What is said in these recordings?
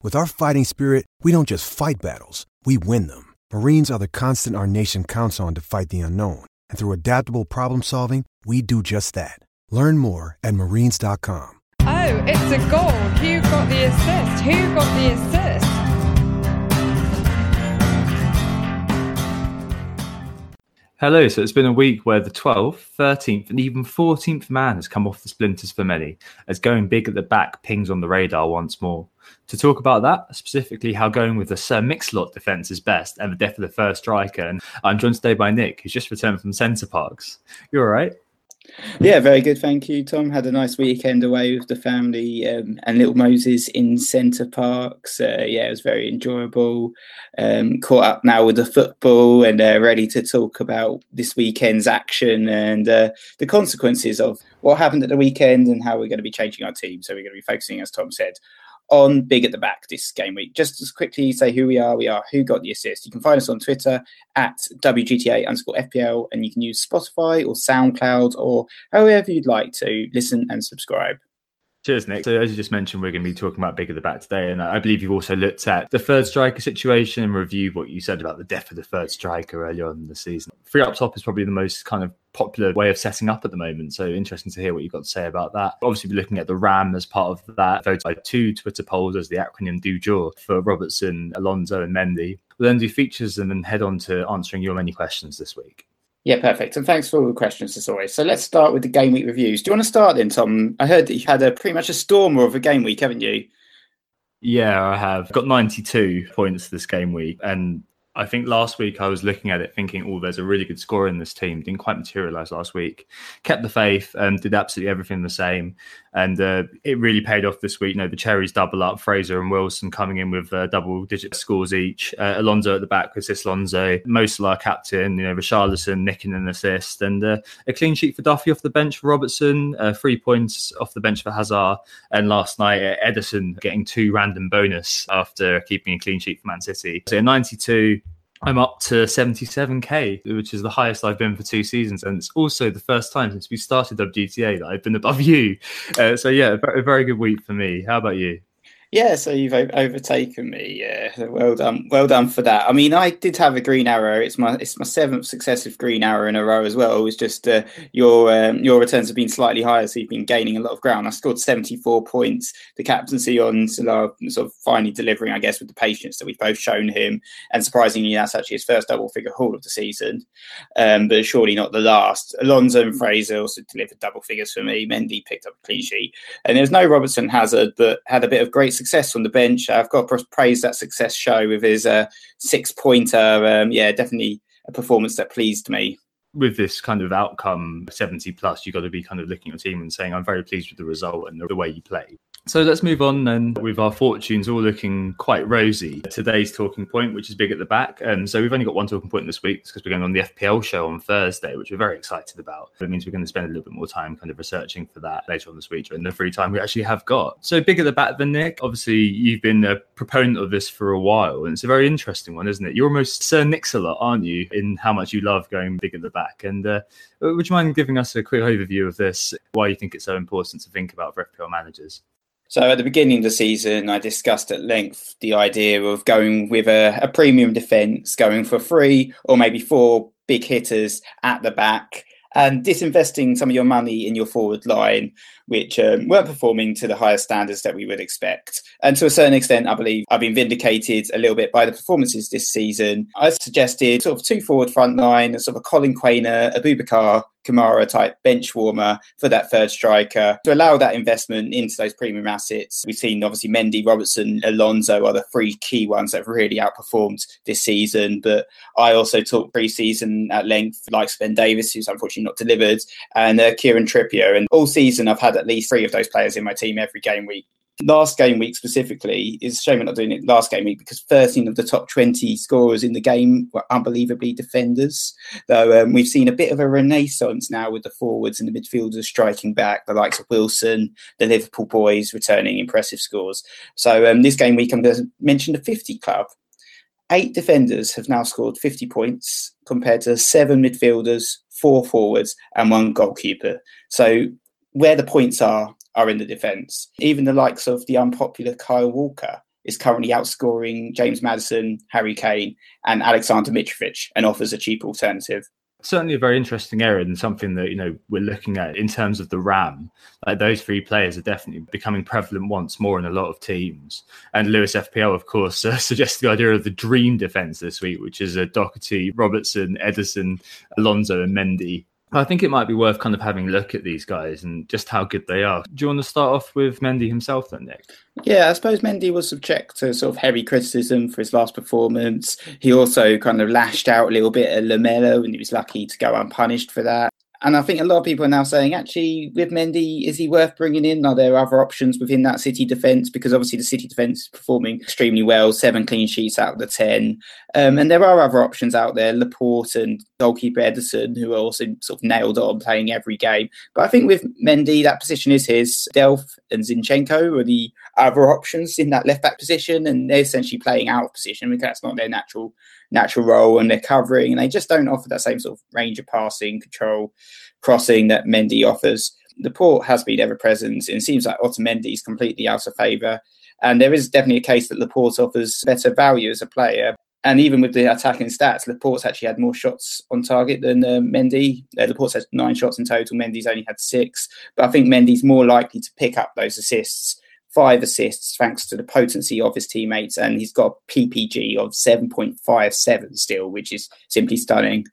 With our fighting spirit, we don't just fight battles, we win them. Marines are the constant our nation counts on to fight the unknown. And through adaptable problem solving, we do just that. Learn more at marines.com. Oh, it's a goal. Who got the assist? Who got the assist? Hello, so it's been a week where the 12th, 13th, and even 14th man has come off the splinters for many, as going big at the back pings on the radar once more. To talk about that, specifically how going with the Sir Mix-a-Lot defence is best and the death of the first striker, and I'm joined today by Nick, who's just returned from Center Parcs. You're all right? Yeah, very good. Thank you, Tom. Had a nice weekend away with the family um, and little Moses in Center Parcs. Uh, yeah, it was very enjoyable. Um, caught up now with the football and uh, ready to talk about this weekend's action and uh, the consequences of what happened at the weekend and how we're going to be changing our team. So we're going to be focusing, as Tom said, on Big at the Back this game week. Just as quickly say who we are, we are Who Got the Assist. You can find us on Twitter at WGTA underscore FPL, and you can use Spotify or SoundCloud or however you'd like to listen and subscribe. Cheers, Nick. So, as you just mentioned, we're going to be talking about big at the back today. And I believe you've also looked at the third striker situation and reviewed what you said about the death of the third striker earlier on in the season. Three up top is probably the most kind of popular way of setting up at the moment. So, interesting to hear what you've got to say about that. Obviously, we're looking at the RAM as part of that, voted by two Twitter polls as the acronym du jour for Robertson, Alonso, and Mendy. We'll then do features and then head on to answering your many questions this week. Yeah, perfect. And thanks for all the questions as always. So let's start with the game week reviews. Do you want to start then, Tom? I heard that you had a pretty much a stormer of a game week, haven't you? Yeah, I have got 92 points this game week. And I think last week I was looking at it thinking, oh, there's a really good score in this team. Didn't quite materialize last week. Kept the faith and did absolutely everything the same. And uh, it really paid off this week. You know, the Cherries double up, Fraser and Wilson coming in with uh, double digit scores each. Uh, Alonso at the back, assist Alonso. Mo Salah captain, you know, Richarlison nicking an assist. And uh, a clean sheet for Duffy off the bench for Robertson, uh, three points off the bench for Hazard. And last night, uh, Ederson getting two random bonus after keeping a clean sheet for Man City. So 92 I'm up to 77k, which is the highest I've been for two seasons, and it's also the first time since we started WGTA that I've been above you. Uh, so yeah, a very good week for me. How about you? Yeah, so you've overtaken me. Yeah, well done, well done for that. I mean, I did have a green arrow. It's my it's my seventh successive green arrow in a row as well. It was just uh, your um, your returns have been slightly higher, so you've been gaining a lot of ground. I scored seventy four points. The captaincy on Salah sort of finally delivering, I guess, with the patience that we've both shown him, and surprisingly, that's actually his first double figure haul of the season, um, but surely not the last. Alonso and Fraser also delivered double figures for me. Mendy picked up a clean sheet, and there's no Robertson Hazard, but had a bit of great success on the bench. I've got to praise that success show with his uh, six pointer. Um, yeah, definitely a performance that pleased me. With this kind of outcome, 70 plus, you've got to be kind of looking at your team and saying, I'm very pleased with the result and the way you play. So let's move on then with our fortunes all looking quite rosy. Today's talking point, which is big at the back. And so we've only got one talking point this week because we're going on the FPL show on Thursday, which we're very excited about. It means we're going to spend a little bit more time kind of researching for that later on this week during the free time we actually have got. So big at the back then, Nick. Obviously, you've been a proponent of this for a while, and it's a very interesting one, isn't it? You're almost Sir Mix-a-Lot, aren't you, in how much you love going big at the back? And uh, would you mind giving us a quick overview of this, why you think it's so important to think about for FPL managers? So at the beginning of the season, I discussed at length the idea of going with a, a premium defence, going for three or maybe four big hitters at the back, and disinvesting some of your money in your forward line which um, weren't performing to the highest standards that we would expect. And to a certain extent, I believe I've been vindicated a little bit by the performances this season. I suggested sort of two forward front line, sort of a Collin Quaner, a Boubacar Kamara type bench warmer for that third striker to allow that investment into those premium assets. We've seen obviously Mendy, Robertson, Alonso are the three key ones that have really outperformed this season. But I also talked pre-season at length, like Ben Davies, who's unfortunately not delivered, and uh, Kieran Trippier. And all season I've had at least three of those players in my team every game week. Last game week specifically is a shame we're not doing it last game week because 13 of the top 20 scorers in the game were unbelievably defenders. Though um, we've seen a bit of a renaissance now with the forwards and the midfielders striking back, the likes of Wilson, the Liverpool boys returning impressive scores. So um, this game week, I'm going to mention the 50 club. Eight defenders have now scored 50 points compared to seven midfielders, four forwards, and one goalkeeper. So where the points are are in the defence. Even the likes of the unpopular Kyle Walker is currently outscoring James Maddison, Harry Kane, and Alexander Mitrovic, and offers a cheap alternative. Certainly a very interesting area and something that you know we're looking at in terms of the RAM. Like those three players are definitely becoming prevalent once more in a lot of teams. And Lewis FPL, of course, uh, suggests the idea of the dream defence this week, which is a Doherty, Robertson, Ederson, Alonso, and Mendy I think it might be worth kind of having a look at these guys and just how good they are. Do you want to start off with Mendy himself then, Nick? Yeah, I suppose Mendy was subject to sort of heavy criticism for his last performance. He also kind of lashed out a little bit at Lamela and he was lucky to go unpunished for that. And I think a lot of people are now saying, actually, with Mendy, is he worth bringing in? Are there other options within that City defence? Because obviously the City defence is performing extremely well, seven clean sheets out of the 10. Um, and there are other options out there, Laporte and goalkeeper Ederson, who are also sort of nailed on playing every game. But I think with Mendy, that position is his. Delph and Zinchenko are the other options in that left back position, and they're essentially playing out of position because that's not their natural natural role and they're covering, and they just don't offer that same sort of range of passing, control, crossing that Mendy offers. Port has been ever present, and it seems like Otamendi is completely out of favour. And there is definitely a case that Laporte offers better value as a player. And even with the attacking stats, Laporte's actually had more shots on target than uh, Mendy. Uh, Laporte's had nine shots in total. Mendy's only had six. But I think Mendy's more likely to pick up those assists five assists thanks to the potency of his teammates, and he's got a PPG of 7.57 still, which is simply stunning.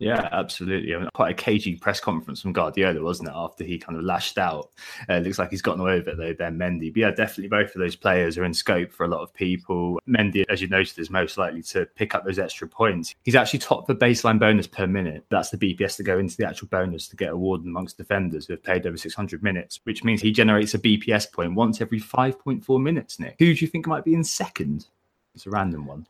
Yeah, absolutely. I mean, quite a cagey press conference from Guardiola, wasn't it? After he kind of lashed out, uh, it looks like he's gotten away with it though. Ben Mendy, but yeah, definitely both of those players are in scope for a lot of people. Mendy, as you noted, is most likely to pick up those extra points. He's actually top the baseline bonus per minute. That's the BPS to go into the actual bonus to get awarded amongst defenders who have played over 600 minutes, which means he generates a BPS point once every 5.4 minutes. Nick, who do you think might be in second? It's a random one.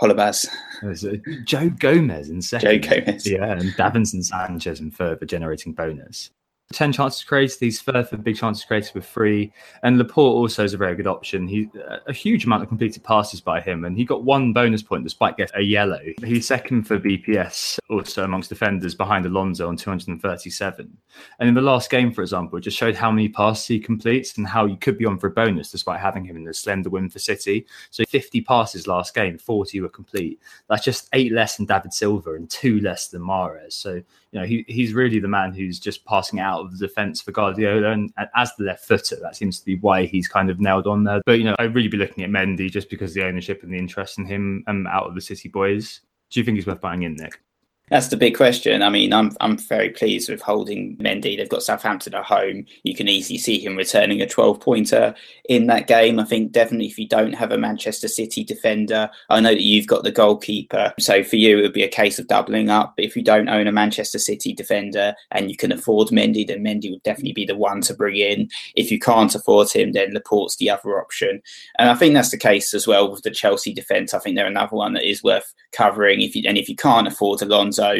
Holebas. Uh, Joe Gomez in second. Joe Gomez. Yeah, and Davinson Sanchez in third for generating bonus. 10 chances created. He's third for big chances created with three. And Laporte also is a very good option. He A huge amount of completed passes by him, and he got one bonus point despite getting a yellow. He's second for BPS, also amongst defenders, behind Alonso on 237. And in the last game, for example, it just showed how many passes he completes and how you could be on for a bonus despite having him in the slender win for City. So 50 passes last game, 40 were complete. That's just eight less than David Silva and two less than Mahrez. So you know, he, he's really the man who's just passing out of the defence for Guardiola. And, and as the left footer, that seems to be why he's kind of nailed on there. But, you know, I'd really be looking at Mendy just because the ownership and the interest in him um, out of the City boys. Do you think he's worth buying in, Nick? That's the big question. I mean, I'm I'm very pleased with holding Mendy. They've got Southampton at home. You can easily see him returning a 12 pointer in that game. I think definitely if you don't have a Manchester City defender, I know that you've got the goalkeeper. So for you, it would be a case of doubling up. But if you don't own a Manchester City defender and you can afford Mendy, then Mendy would definitely be the one to bring in. If you can't afford him, then Laporte's the other option. And I think that's the case as well with the Chelsea defence. I think they're another one that is worth covering. If you and if you can't afford Alonso so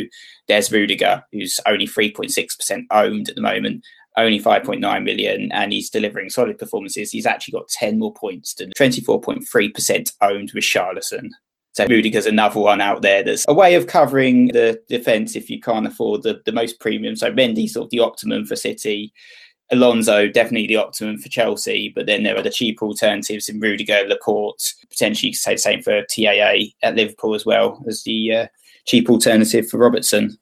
there's Rudiger, who's only 3.6% owned at the moment, only 5.9 million, and he's delivering solid performances. He's actually got 10 more points than 24.3% owned Richarlison. So Rudiger's another one out there that's a way of covering the defence if you can't afford the, the most premium. So Mendy sort of the optimum for City. Alonso definitely the optimum for Chelsea, but then there are the cheap alternatives in Rudiger, Laporte, potentially you could say the same for TAA at Liverpool as well as the uh, cheap alternative for Robertson.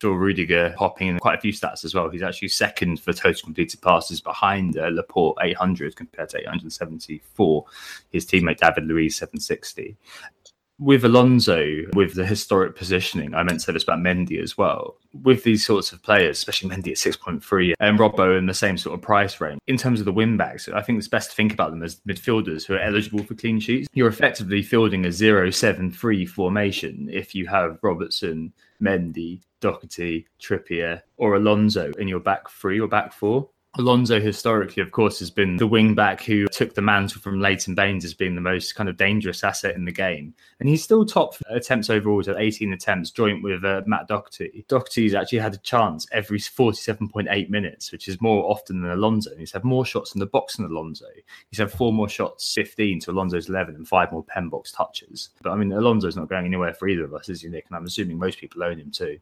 Saw Rudiger popping in quite a few stats as well. He's actually second for total completed passes behind uh, Laporte 800 compared to 874. His teammate David Luiz 760 with Alonso, with the historic positioning, I meant to say this about Mendy as well. With these sorts of players, especially Mendy at 6.3 and Robbo in the same sort of price range, in terms of the wing backs, I think it's best to think about them as midfielders who are eligible for clean sheets. You're effectively fielding a 0 7 3 formation if you have Robertson, Mendy, Doherty, Trippier, or Alonso in your back three or back four. Alonso historically, of course, has been the wing back who took the mantle from Leighton Baines as being the most kind of dangerous asset in the game. And he's still top attempts overall at 18 attempts, joint with uh, Matt Doherty. Doherty's actually had a chance every 47.8 minutes, which is more often than Alonso. And he's had more shots in the box than Alonso. He's had four more shots, 15 to Alonso's 11, and five more pen box touches. But I mean, Alonso's not going anywhere for either of us, is he, Nick? And I'm assuming most people own him too.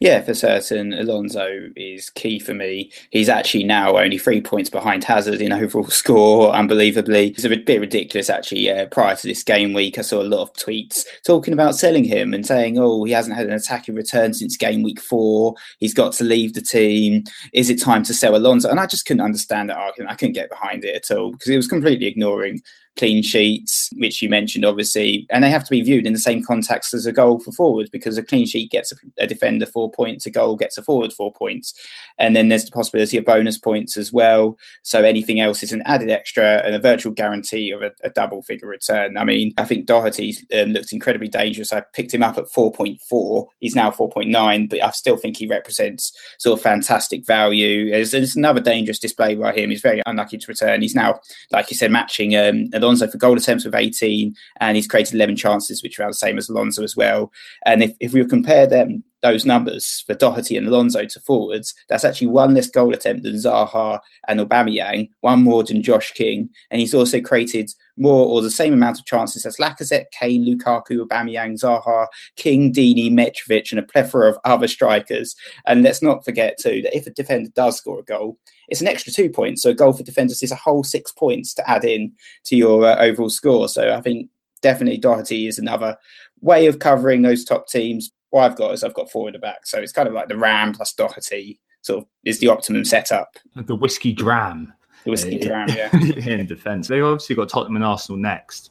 Yeah, for certain. Alonso is key for me. He's actually now only three points behind Hazard in overall score, unbelievably. It's a bit ridiculous, actually. Uh, prior to this game week, I saw a lot of tweets talking about selling him and saying, oh, he hasn't had an attacking return since game week four. He's got to leave the team. Is it time to sell Alonso? And I just couldn't understand that argument. I couldn't get behind it at all because it was completely ignoring clean sheets, which you mentioned, obviously, and they have to be viewed in the same context as a goal for forwards because a clean sheet gets a, a, defender four points, a goal gets a forward four points, and then there's the possibility of bonus points as well. So anything else is an added extra and a virtual guarantee of a, a double figure return. I mean, I think Doherty um, looked incredibly dangerous. I picked him up at 4.4. He's now 4.9, but I still think he represents sort of fantastic value. There's, there's another dangerous display by him. He's very unlucky to return. He's now, like you said, matching um, Alonso for goal attempts with 18, and he's created 11 chances, which are the same as Alonso as well. And if, if we compare them, those numbers for Doherty and Alonso to forwards, that's actually one less goal attempt than Zaha and Aubameyang, one more than Josh King, and he's also created more or the same amount of chances as Lacazette, Kane, Lukaku, Aubameyang, Zaha, King, Deeney, Mitrovic, and a plethora of other strikers. And let's not forget too that if a defender does score a goal, it's an extra two points. So a goal for defenders is a whole six points to add in to your uh, overall score. So I think definitely Doherty is another way of covering those top teams. What I've got is I've got four in the back. So it's kind of like the Ram plus Doherty sort of is the optimum setup. The whiskey dram. The whiskey uh, dram, yeah. in defence. They've obviously got Tottenham and Arsenal next.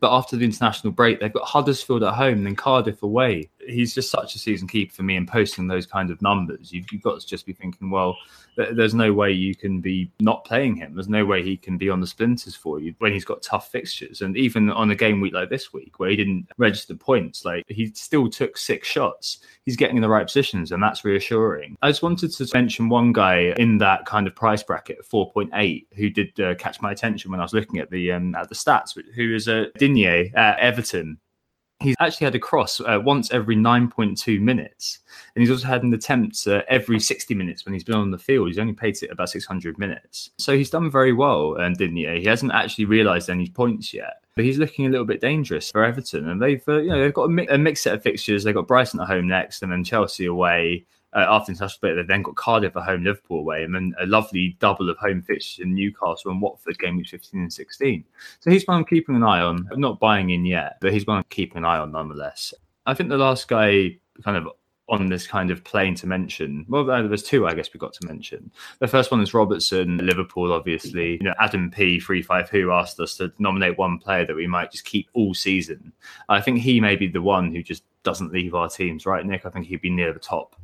But after the international break, they've got Huddersfield at home, then Cardiff away. He's just such a season keeper for me and posting those kind of numbers. You've, you've got to just be thinking, well, there's no way you can be not playing him. There's no way he can be on the splinters for you when he's got tough fixtures. And even on a game week like this week, where he didn't register points, like he still took six shots. He's getting in the right positions, and that's reassuring. I just wanted to mention one guy in that kind of price bracket, 4.8, who did uh, catch my attention when I was looking at the um, at the stats, who is a uh, Digne at Everton he's actually had a cross uh, once every 9.2 minutes. And he's also had an attempt uh, every 60 minutes when he's been on the field. He's only played it about 600 minutes. So he's done very well, and um, didn't he? He hasn't actually realised any points yet. But he's looking a little bit dangerous for Everton, and they've uh, you know they've got a, mi- a mixed set of fixtures. They've got Brighton at home next, and then Chelsea away, uh, after international break, they've then got Cardiff at home, Liverpool away, and then a lovely double of home fixtures in Newcastle and Watford game week 15 and 16. So he's one I'm keeping an eye on. I'm not buying in yet, but he's one I'm keeping an eye on nonetheless. I think the last guy kind of on this kind of plane to mention. Well, there's two, I guess, we got to mention. The first one is Robertson, Liverpool, obviously. You know, Adam P three five who asked us to nominate one player that we might just keep all season. I think he may be the one who just doesn't leave our teams, right, Nick? I think he'd be near the top.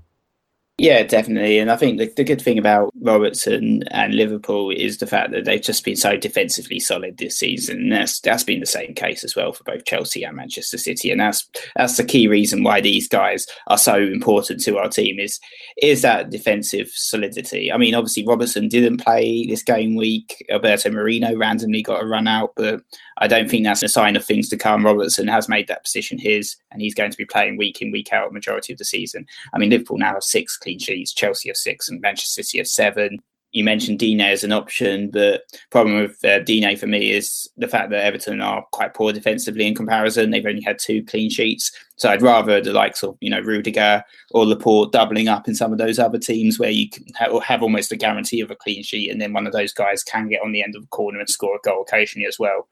Yeah, definitely. And I think the, the good thing about Robertson and Liverpool is the fact that they've just been so defensively solid this season. That's that's been the same case as well for both Chelsea and Manchester City. And that's that's the key reason why these guys are so important to our team is is that defensive solidity. I mean, obviously Robertson didn't play this game week. Alberto Moreno randomly got a run out, but I don't think that's a sign of things to come. Robertson has made that position his, and he's going to be playing week in, week out, majority of the season. I mean, Liverpool now have six clean sheets, Chelsea have six, and Manchester City have seven you mentioned Digne as an option, but problem with uh, Digne for me is the fact that Everton are quite poor defensively in comparison. They've only had two clean sheets, so I'd rather the likes of you know Rudiger or Laporte doubling up in some of those other teams where you can ha- have almost a guarantee of a clean sheet, and then one of those guys can get on the end of the corner and score a goal occasionally as well.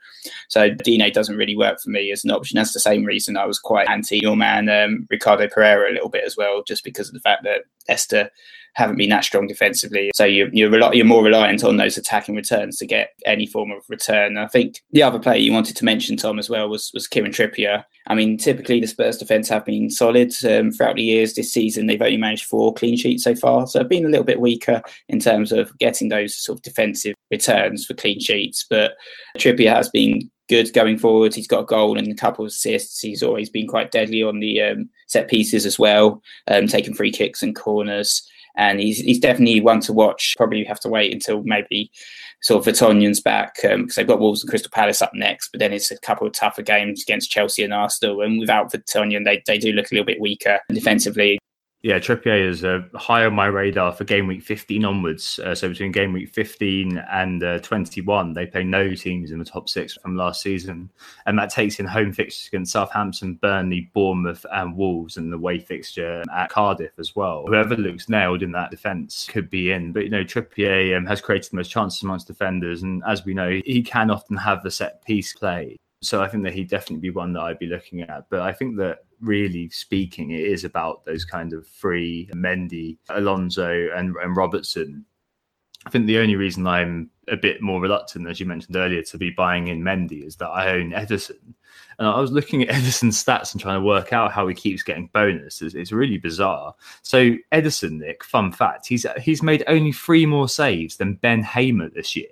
So Digne doesn't really work for me as an option. That's the same reason I was quite anti your man um, Ricardo Pereira a little bit as well, just because of the fact that Leicester haven't been that strong defensively. So you're you're, rel- you're more reliant on those attacking returns to get any form of return. I think the other player you wanted to mention, Tom, as well, was was Kieran Trippier. I mean, typically the Spurs defence have been solid um, throughout the years. This season, they've only managed four clean sheets so far, so been a little bit weaker in terms of getting those sort of defensive returns for clean sheets. But Trippier has been good going forward. He's got a goal and a couple of assists. He's always been quite deadly on the um, set pieces as well, um, taking free kicks and corners and he's he's definitely one to watch. Probably have to wait until maybe sort of Vertonghen's back because um, they've got Wolves and Crystal Palace up next, but then it's a couple of tougher games against Chelsea and Arsenal, and without Vertonghen, they they do look a little bit weaker defensively yeah, Trippier is uh, high on my radar for game week 15 onwards. Uh, so between game week 15 and uh, 21, they play no teams in the top six from last season. And that takes in home fixtures against Southampton, Burnley, Bournemouth, and Wolves, and the away fixture at Cardiff as well. Whoever looks nailed in that defence could be in. But, you know, Trippier um, has created the most chances amongst defenders. And as we know, he can often have the set piece play. So I think that he'd definitely be one that I'd be looking at. But I think that really speaking, it is about those kind of free Mendy, Alonso, and, and Robertson. I think the only reason I'm a bit more reluctant, as you mentioned earlier, to be buying in Mendy is that I own Ederson. And I was looking at Ederson's stats and trying to work out how he keeps getting bonus. It's, it's, really bizarre. So Ederson, Nick, fun fact, he's he's made only three more saves than Ben Hamer this year.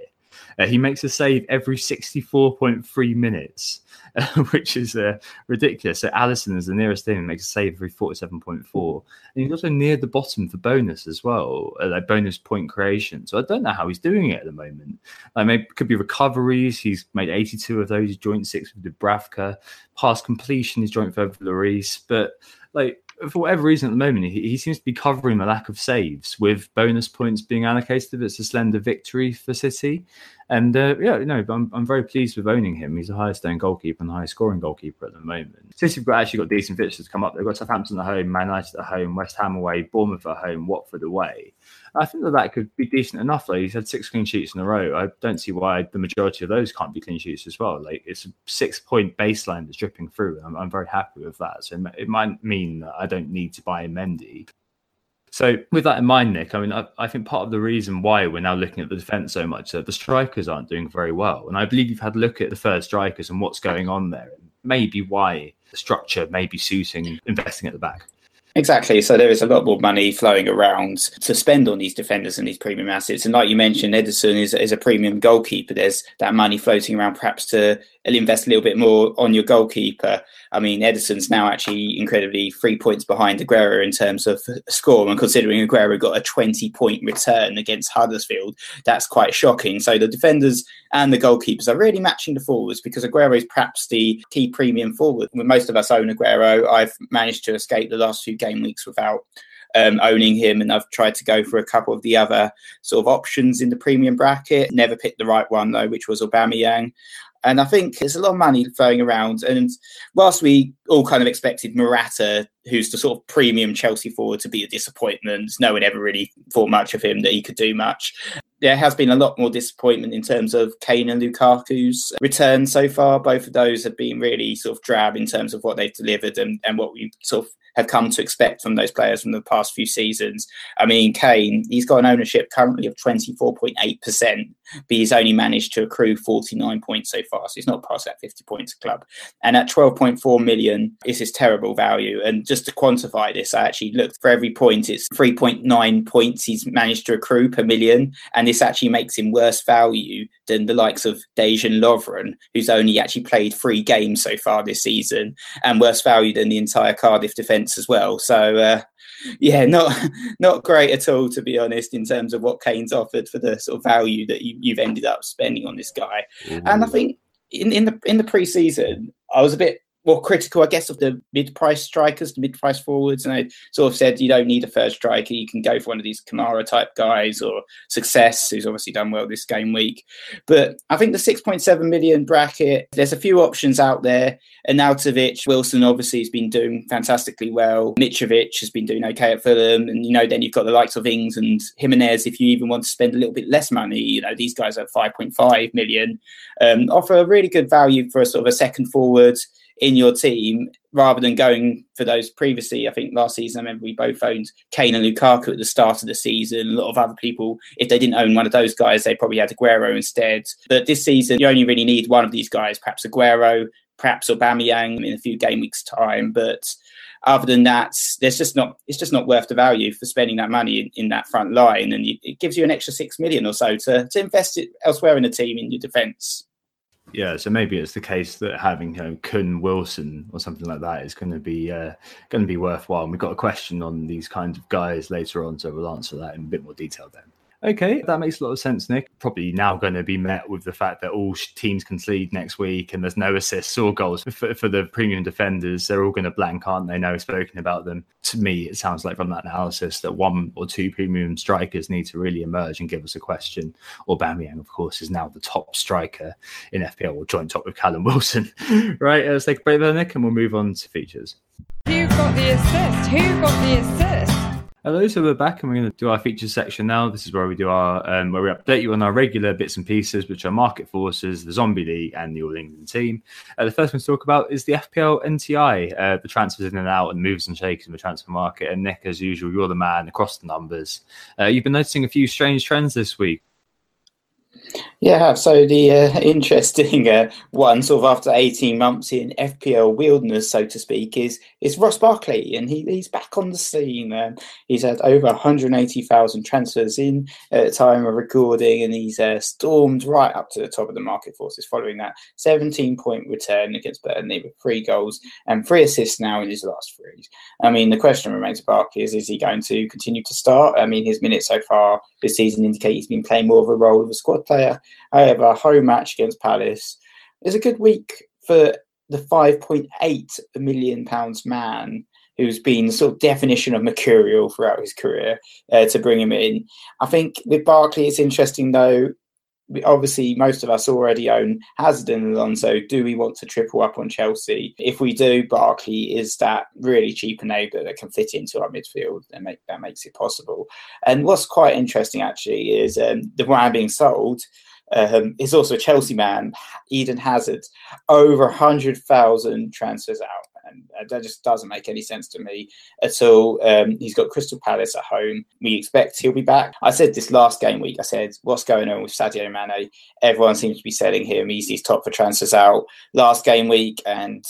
Uh, he makes a save every 64.3 minutes, uh, which is uh, ridiculous. So Alisson is the nearest thing makes a save every 47.4. And he's also near the bottom for bonus as well, uh, like bonus point creation. So I don't know how he's doing it at the moment. Like maybe could be recoveries. He's made 82 of those. Joint six with Dubravka. Pass completion, is joint third with Lloris. But like for whatever reason at the moment, he, he, seems to be covering the lack of saves with bonus points being allocated. It's a slender victory for City. And uh, yeah, you know, I'm, I'm very pleased with owning him. He's the highest earned goalkeeper and the highest scoring goalkeeper at the moment. City have got, actually got decent fixtures come up. They've got Southampton at home, Man United at home, West Ham away, Bournemouth at home, Watford away. I think that that could be decent enough. Though he's had six clean sheets in a row. I don't see why the majority of those can't be clean sheets as well. Like it's a six point baseline that's dripping through. I'm, I'm very happy with that. So it might mean that I don't need to buy Mendy. So, with that in mind, Nick, I mean, I, I, think part of the reason why we're now looking at the defence so much that the strikers aren't doing very well. And I believe you've had a look at the third strikers and what's going on there, and maybe why the structure may be suiting investing at the back. Exactly. So there is a lot more money flowing around to spend on these defenders and these premium assets. And like you mentioned, Ederson is, is a premium goalkeeper. There's that money floating around perhaps to invest a little bit more on your goalkeeper. I mean, Ederson's now actually incredibly three points behind Aguero in terms of score. And considering Aguero got a 20 point return against Huddersfield, that's quite shocking. So the defenders and the goalkeepers are really matching the forwards because Aguero is perhaps the key premium forward. With Most of us own Aguero. I've managed to escape the last few game weeks without um, owning him, and I've tried to go for a couple of the other sort of options in the premium bracket. Never picked the right one though, which was Aubameyang. And I think there's a lot of money flowing around. And whilst we all kind of expected Morata, who's the sort of premium Chelsea forward, to be a disappointment, no one ever really thought much of him that he could do much. There has been a lot more disappointment in terms of Kane and Lukaku's return so far. Both of those have been really sort of drab in terms of what they've delivered and, and what we sort of have come to expect from those players from the past few seasons. I mean, Kane, he's got an ownership currently of 24.8%. but he's only managed to accrue 49 points so far. So he's not past that 50 points club. And at 12.4 million is his terrible value. And just to quantify this, I actually looked for every point, it's 3.9 points he's managed to accrue per million. And this actually makes him worse value than the likes of Dejan Lovren, who's only actually played three games so far this season, and worse value than the entire Cardiff defence as well. So, uh, yeah, not not great at all, to be honest, in terms of what Kane's offered for the sort of value that you, have ended up spending on this guy. Mm-hmm. And I think in, in the in the preseason, I was a bit more critical, I guess, of the mid-price strikers, the mid-price forwards, and I sort of said you don't need a third striker. You can go for one of these Kamara type guys or Success, who's obviously done well this game week. But I think the 6.7 million bracket, there's a few options out there. Arnautovic, Wilson obviously has been doing fantastically well. Mitrovic has been doing okay at Fulham, and you know then you've got the likes of Ings and Jimenez. If you even want to spend a little bit less money, you know these guys are 5.5 million, um, offer a really good value for a sort of a second forward in your team rather than going for those previously. I think last season, I remember we both owned Kane and Lukaku at the start of the season. A lot of other people, if they didn't own one of those guys, they probably had Aguero instead. But this season, you only really need one of these guys, perhaps Aguero, perhaps Aubameyang in a few game weeks' time. But other than that, there's just not it's just not worth the value for spending that money in, in that front line, and it gives you an extra six million or so to to invest it elsewhere in the team in your defence. Yeah, so maybe it's the case that having you know, Kun Wilson or something like that is going to be uh, going to be worthwhile. And we've got a question on these kinds of guys later on, so we'll answer that in a bit more detail then. Okay, that makes a lot of sense, Nick. Probably now going to be met with the fact that all teams concede next week and there's no assists or goals for, for the premium defenders. They're all going to blank, aren't they? Now spoken about them. To me, it sounds like from that analysis that one or two premium strikers need to really emerge and give us a question. Or Aubameyang, of course, is now the top striker in FPL, or joint top with Callum Wilson. right, let's take a break there, Nick, and we'll move on to features. Who got the assist? Who got the assist? Hello, so we're back and we're going to do our features section now. This is where we do our um, where we update you on our regular bits and pieces, which are market forces, the zombie league, and the All England team. Uh, the first one to talk about is the FPL NTI, uh, the transfers in and out and moves and shakes in the transfer market. And Nick, as usual, you're the man across the numbers. Uh, you've been noticing a few strange trends this week. Yeah, so the uh, interesting uh, one, sort of after 18 months in FPL wilderness, so to speak, is is Ross Barkley, and he, he's back on the scene. Um, he's had over 180,000 transfers in at the time of recording, and he's uh, stormed right up to the top of the market forces following that 17 point return against Burnley with three goals and three assists now in his last three. I mean, the question remains Barkley is, is he going to continue to start? I mean, his minutes so far this season indicate he's been playing more of a role of a squad player. However, a home match against Palace is a good week for the 5.8 million pounds man who's been sort of definition of mercurial throughout his career uh, to bring him in. I think with Barkley, it's interesting though. Obviously, most of us already own Hazard and Alonso. Do we want to triple up on Chelsea? If we do, Barkley is that really cheap enabler that can fit into our midfield and make that makes it possible. And what's quite interesting actually is um, the man being sold um, is also a Chelsea man, Eden Hazard, over 100,000 transfers out. That just doesn't make any sense to me at all. Um, he's got Crystal Palace at home. We expect he'll be back. I said this last game week, I said, what's going on with Sadio Mane? Everyone seems to be selling him. He's, he's top for transfers out last game week. And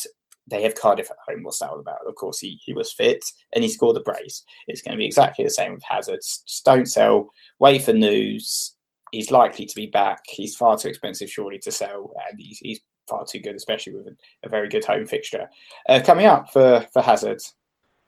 they have Cardiff at home. What's that all about? Of course, he, he was fit and he scored a brace. It's going to be exactly the same with Hazard. Just don't sell. Wait for news he's likely to be back. He's far too expensive, surely, to sell, and he's, he's far too good, especially with a, a very good home fixture. Uh, coming up for for Hazard,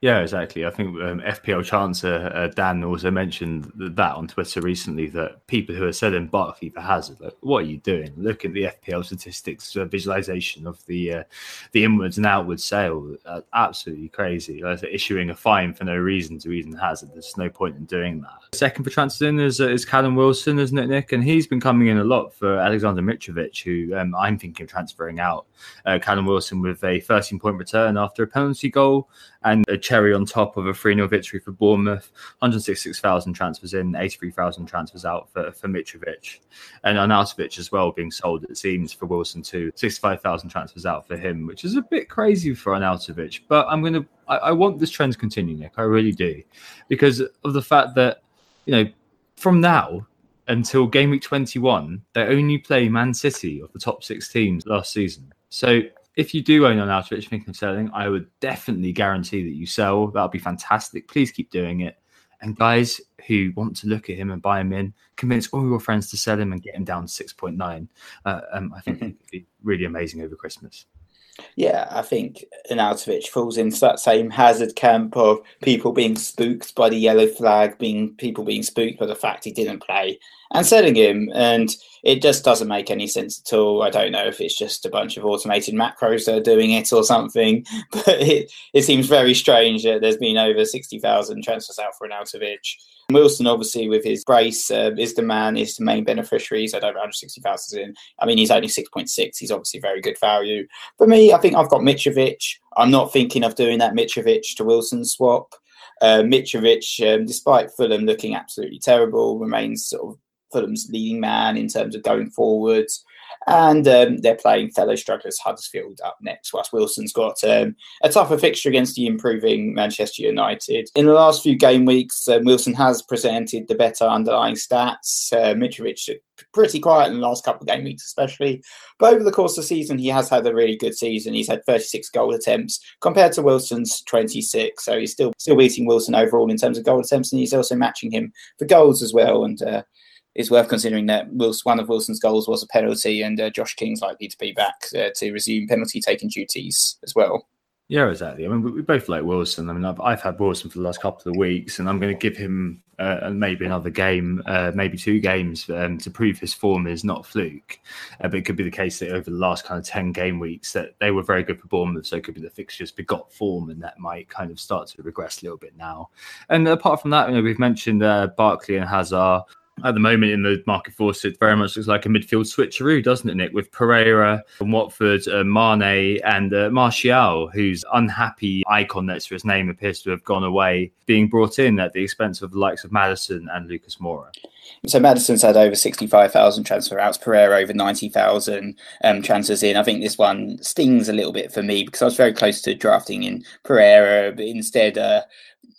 yeah, exactly. I think um, FPL Chancer uh, Dan also mentioned that on Twitter recently that people who are selling Barkley for Hazard, like, what are you doing? Look at the FPL statistics, uh, visualization of the uh, the inwards and outwards sale. Uh, absolutely crazy. Like, issuing a fine for no reason to Eden Hazard. There's no point in doing that. Second for transfers in is, uh, is Callum Wilson, isn't it, Nick? And he's been coming in a lot for Alexander Mitrovic, who um, I'm thinking of transferring out. Uh, Callum Wilson with a 13 point return after a penalty goal and a cherry on top of a 3 0 victory for Bournemouth. 166,000 transfers in, 83,000 transfers out for, for Mitrovic. And Arnautovic as well being sold, it seems, for Wilson too. 65,000 transfers out for him, which is a bit crazy for Arnautovic. But I'm going to, I want this trend to continue, Nick. I really do. Because of the fact that, you know, from now, until game week 21, they only play Man City of the top six teams last season. So if you do own Arnautovic thinking of selling, I would definitely guarantee that you sell. That'll be fantastic. Please keep doing it. And guys who want to look at him and buy him in, convince all your friends to sell him and get him down to 6.9. Uh, um, I think it would be really amazing over Christmas. Yeah, I think Arnautovic falls into that same hazard camp of people being spooked by the yellow flag, being people being spooked by the fact he didn't play, and selling him. And it just doesn't make any sense at all. I don't know if it's just a bunch of automated macros that are doing it or something, but it, it seems very strange that there's been over 60,000 transfers out for Arnautovic. Wilson, obviously, with his brace, uh, is the man, is the main beneficiary. He's had over 160,000 in. I mean, he's only 6.6. He's obviously very good value. For me, I think I've got Mitrovic. I'm not thinking of doing that Mitrovic to Wilson swap. Uh, Mitrovic, um, despite Fulham looking absolutely terrible, remains sort of Fulham's leading man in terms of going forwards. And um, they're playing fellow strugglers Huddersfield up next, whilst Wilson's got um, a tougher fixture against the improving Manchester United. In the last few game weeks, um, Wilson has presented the better underlying stats. Uh, Mitrovic pretty quiet in the last couple of game weeks, especially. But over the course of the season, he has had a really good season. He's had 36 goal attempts compared to Wilson's 26. So he's still still beating Wilson overall in terms of goal attempts, and he's also matching him for goals as well. And uh, it's worth considering that one of Wilson's goals was a penalty, and uh, Josh King's likely to be back uh, to resume penalty taking duties as well. Yeah, exactly. I mean, we, both like Wilson. I mean, I've, I've had Wilson for the last couple of weeks, and I'm going to give him uh, maybe another game, uh, maybe two games, um, to prove his form is not fluke. Uh, but it could be the case that over the last kind of ten game weeks that they were very good for Bournemouth, so it could be the fixtures begot form, and that might kind of start to regress a little bit now. And apart from that, you know, we've mentioned uh, Barkley and Hazard at the moment in the market force, it very much looks like a midfield switcheroo, doesn't it, Nick? With Pereyra and Watford, uh, Mane, and uh, Martial, whose unhappy icon next to his name appears to have gone away, being brought in at the expense of the likes of Maddison and Lucas Moura. So Maddison's had over 65,000 transfer outs, Pereyra over 90,000 um, transfers in. I think this one stings a little bit for me because I was very close to drafting in Pereyra, but instead uh,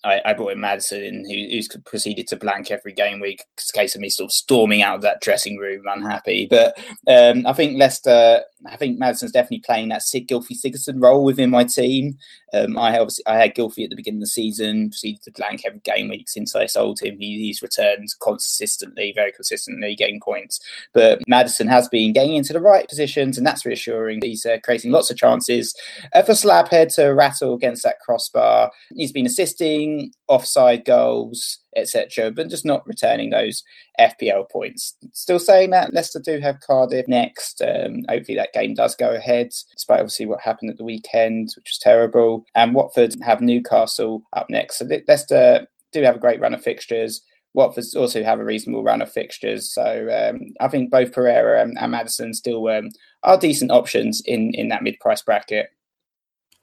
I, I, brought in Maddison, who, who's proceeded to blank every game week. It's a case of me sort of storming out of that dressing room, unhappy. But um, I think Leicester, I think Maddison's definitely playing that Gylfi Sigurdsson role within my team. Um, I obviously I had Gylfi at the beginning of the season, proceeded to blank every game week since I sold him. He, he's returned consistently, very consistently, getting points. But Maddison has been getting into the right positions, and that's reassuring. He's uh, creating lots of chances uh, for Slabhead to rattle against that crossbar. He's been assisting offside goals etc., but just not returning those FPL points. Still saying that Leicester do have Cardiff next. Um, hopefully that game does go ahead, despite obviously what happened at the weekend, which was terrible. And Watford have Newcastle up next. So Leicester do have a great run of fixtures. Watford also have a reasonable run of fixtures. So um, I think both Pereyra and, and Maddison still um, are decent options in, in that mid price bracket.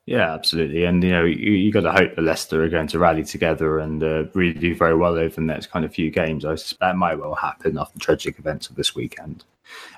Yeah, absolutely. And, you know, you, you got to hope that Leicester are going to rally together and uh, really do very well over the next kind of few games. I suspect that might well happen after the tragic events of this weekend.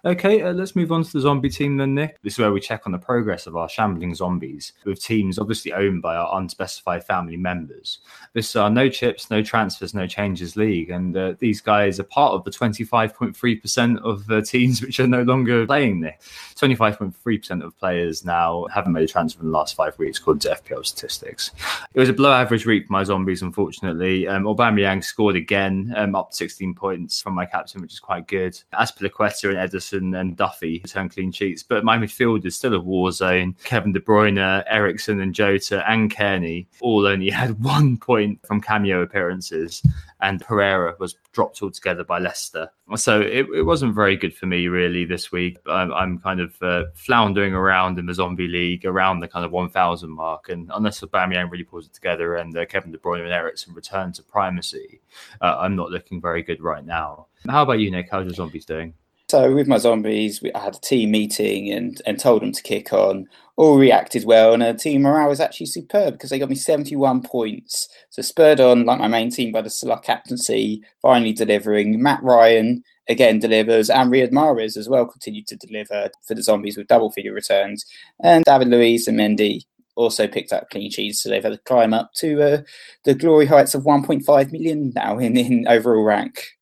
Okay, uh, let's move on to the zombie team then, Nick. This is where we check on the progress of our shambling zombies, with teams obviously owned by our unspecified family members. This is our no chips, no transfers, no changes league, and uh, these guys are part of the 25.3% of uh, teams which are no longer playing Nick. 25.3% of players now haven't made a transfer in the last five weeks, according to FPL statistics. It was a below average week for my zombies, unfortunately. Um, Aubameyang scored again, um, up 16 points from my captain, which is quite good. Azpilicueta and Ederson and Duffy return clean sheets, but my midfield is still a war zone. Kevin De Bruyne, Eriksen, and Jota and Cairney all only had one point from cameo appearances, and Pereira was dropped altogether by Leicester. So it, it wasn't very good for me really this week. I'm, I'm kind of uh, floundering around in the zombie league around the kind of 1,000 mark, and unless Aubameyang really pulls it together and uh, Kevin De Bruyne and Eriksen return to primacy, uh, I'm not looking very good right now. How about you, Nick? How's your zombies doing? So with my zombies, we, I had a team meeting and, and told them to kick on. All reacted well, and the team morale was actually superb because they got me 71 points. So spurred on, like my main team, by the Salah captaincy, finally delivering. Matt Ryan again delivers, and Riyad Mahrez as well continued to deliver for the zombies with double figure returns. And David Luiz and Mendy also picked up clean sheets, so they've had to climb up to uh, the glory heights of 1.5 million now in, in overall rank.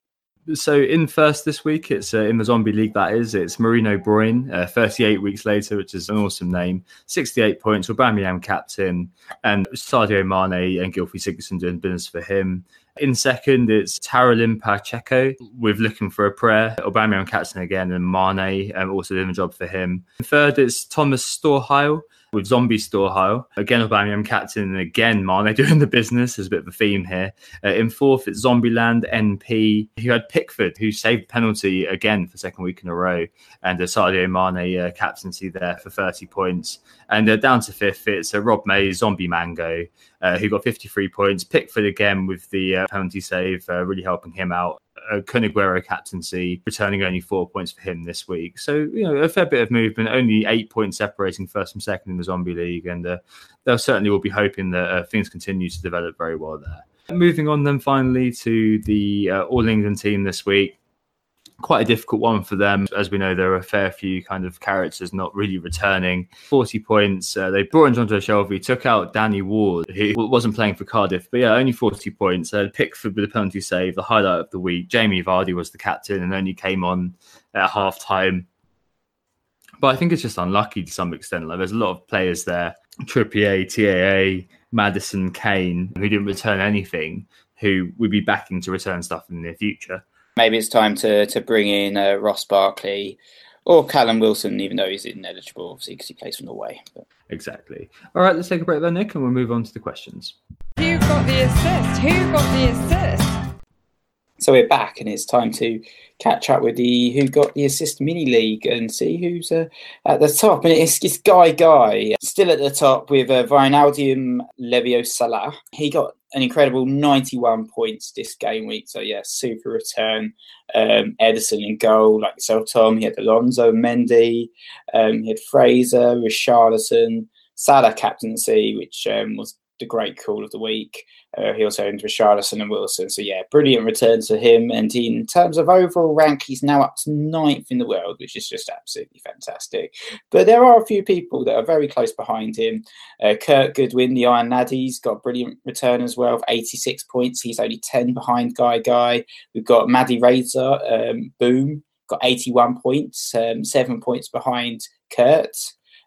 So in first this week, it's uh, in the Zombie League. That is, it's Marino Bruyne. Uh, Thirty-eight weeks later, which is an awesome name. Sixty-eight points. Aubameyang captain, and Sadio Mane and Gylfi Sigurdsson doing business for him. In second, it's Taralim Pacheco with Looking for a Prayer. Aubameyang captain again, and Mane um, also doing a job for him. Third, it's Thomas Storheil with Zombie Storheil. Again, Aubameyang captain, and again, Mane doing the business. There's a bit of a theme here. Uh, in fourth, it's Zombieland NP, who had Pickford, who saved penalty again for second week in a row, and uh, Sadio Mane uh, captaincy there for 30 points. And uh, down to fifth, it's uh, Rob May, Zombie Mango, uh, who got 53 points. Pickford again with the penalty save, really helping him out uh, Kun captaincy, returning only four points for him this week. So, you know, a fair bit of movement, only eight points separating first and second in the Zombie League. And uh, they'll certainly will be hoping that uh, things continue to develop very well there. Moving on then finally to the uh, All England team this week quite a difficult one for them. As we know, there are a fair few kind of characters not really returning. 40 points. Uh, they brought in Jonjo Shelvey, took out Danny Ward, who wasn't playing for Cardiff, but yeah, only 40 points. Uh, Pickford with a penalty save, the highlight of the week. Jamie Vardy was the captain and only came on at half time. But I think it's just unlucky to some extent. Like there's a lot of players there, Trippier, TAA, Maddison, Kane, who didn't return anything, who would be backing to return stuff in the near future maybe it's time to to bring in uh, Ross Barkley or Callum Wilson, even though he's ineligible, obviously, because he plays from Norway. But... Exactly. All right, let's take a break there, Nick, and we'll move on to the questions. Who got the assist? Who got the assist? So we're back, and it's time to catch up with the who got the assist mini league and see who's uh, at the top. And it's, it's Guy Guy still at the top with uh, Wijnaldum Levio Salah. He got an incredible 91 points this game week. So, yeah, super return. Um, Ederson in goal, like yourself, Tom. He had Alonso, Mendy, um, he had Fraser, Richarlison, Salah captaincy, which um, was the great call of the week. Uh, he also owns Richarlison and Wilson. So, yeah, brilliant return to him. And in terms of overall rank, he's now up to ninth in the world, which is just absolutely fantastic. But there are a few people that are very close behind him. Uh, Kurt Goodwin, the Iron Laddie's got a brilliant return as well, 86 points. He's only 10 behind Guy Guy. We've got Maddie Razor, um, Boom, got 81 points, um, seven points behind Kurt.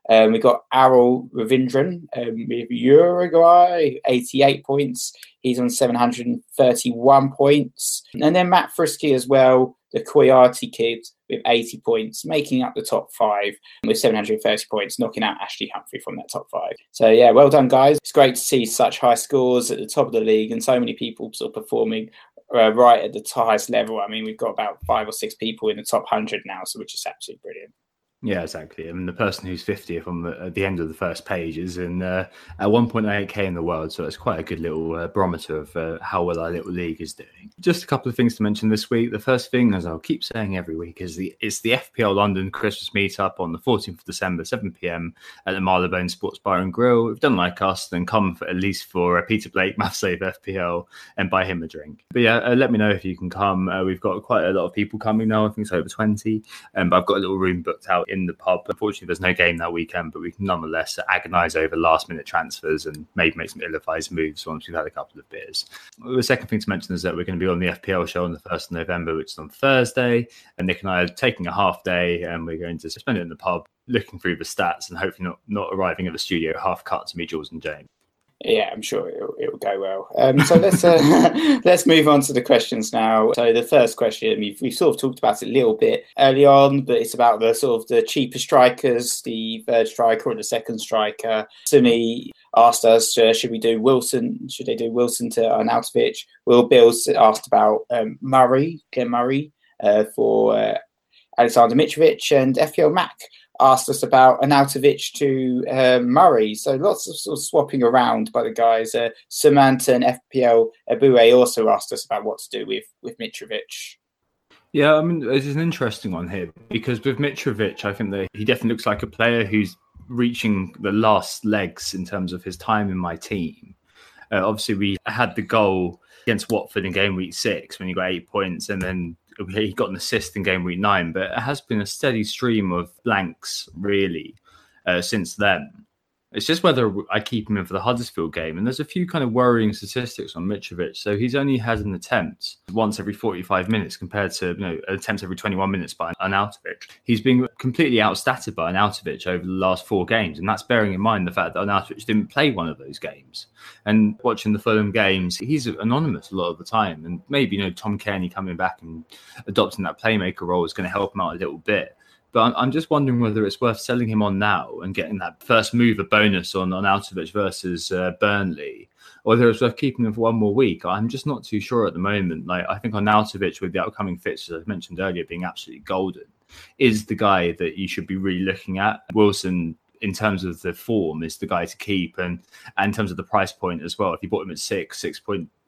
Um, we've got Arul Ravindran um, Uruguay, 88 points. He's on 731 points. And then Matt Frisky as well, the Koyati kid with 80 points, making up the top five with 730 points, knocking out Ashley Humphrey from that top five. So, yeah, well done, guys. It's great to see such high scores at the top of the league and so many people of performing uh, right at the highest level. I mean, we've got about five or six people in the top 100 now, so which is absolutely brilliant. Yeah, exactly. I mean, the person who's 50th on the, at the end of the first page is in uh, at 1.8k in the world, so it's quite a good little uh, barometer of uh, how well our little league is doing. Just a couple of things to mention this week. The first thing, as I'll keep saying every week, is the it's the FPL London Christmas meetup on the 14th of December, 7 pm at the Marylebone Sports Bar and Grill. If you don't like us, then come for, at least for uh, Peter Blake, Math Save FPL, and buy him a drink. But yeah, uh, let me know if you can come. Uh, we've got quite a lot of people coming now. I think it's over 20, um, but I've got a little room booked out in the pub. Unfortunately, there's no game that weekend, but we can nonetheless agonise over last minute transfers and maybe make some ill advised moves once we've had a couple of beers. The second thing to mention is that we're going to be on the FPL show on the 1st of November, which is on Thursday. And Nick and I are taking a half day and we're going to spend it in the pub looking through the stats and hopefully not, not arriving at the studio half cut to meet Jules and James yeah, I'm sure it'll, it'll go well. Um, so let's uh, let's move on to the questions now. So the first question we've, we've sort of talked about it a little bit early on, but it's about the sort of the cheaper strikers, the third striker or the second striker. Simi asked us, uh, should we do Wilson? Should they do Wilson to Arnautovic? Will Bills asked about um, Murray, Glenn Murray, uh, for uh, Alexander Mitrovic, and FPL Mac asked us about Arnautovic to uh, Murray. So lots of sort of swapping around by the guys. Uh, Samantha and FPL Abue also asked us about what to do with with Mitrovic. Yeah, I mean, it's an interesting one here because with Mitrovic, I think that he definitely looks like a player who's reaching the last legs in terms of his time in my team. Uh, obviously, we had the goal against Watford in game week six when he got eight points, and then he got an assist in game week nine, but it has been a steady stream of blanks really uh, since then. It's just whether I keep him in for the Huddersfield game. And there's a few kind of worrying statistics on Mitrovic. So he's only had an attempt once every 45 minutes compared to you know attempts every 21 minutes by an Arnautovic. He's been completely outstatted by Arnautovic over the last four games. And that's bearing in mind the fact that Arnautovic didn't play one of those games. And watching the Fulham games, he's anonymous a lot of the time. And maybe, you know, Tom Cairney coming back and adopting that playmaker role is going to help him out a little bit. But I'm, just wondering whether it's worth selling him on now and getting that first mover bonus on on Arnautovic versus uh, Burnley, or whether it's worth keeping him for one more week. I'm just not too sure at the moment. Like I think Arnautovic with the upcoming fixtures I mentioned earlier being absolutely golden is the guy that you should be really looking at. Wilson in terms of the form is the guy to keep and, and in terms of the price point as well if you bought him at 6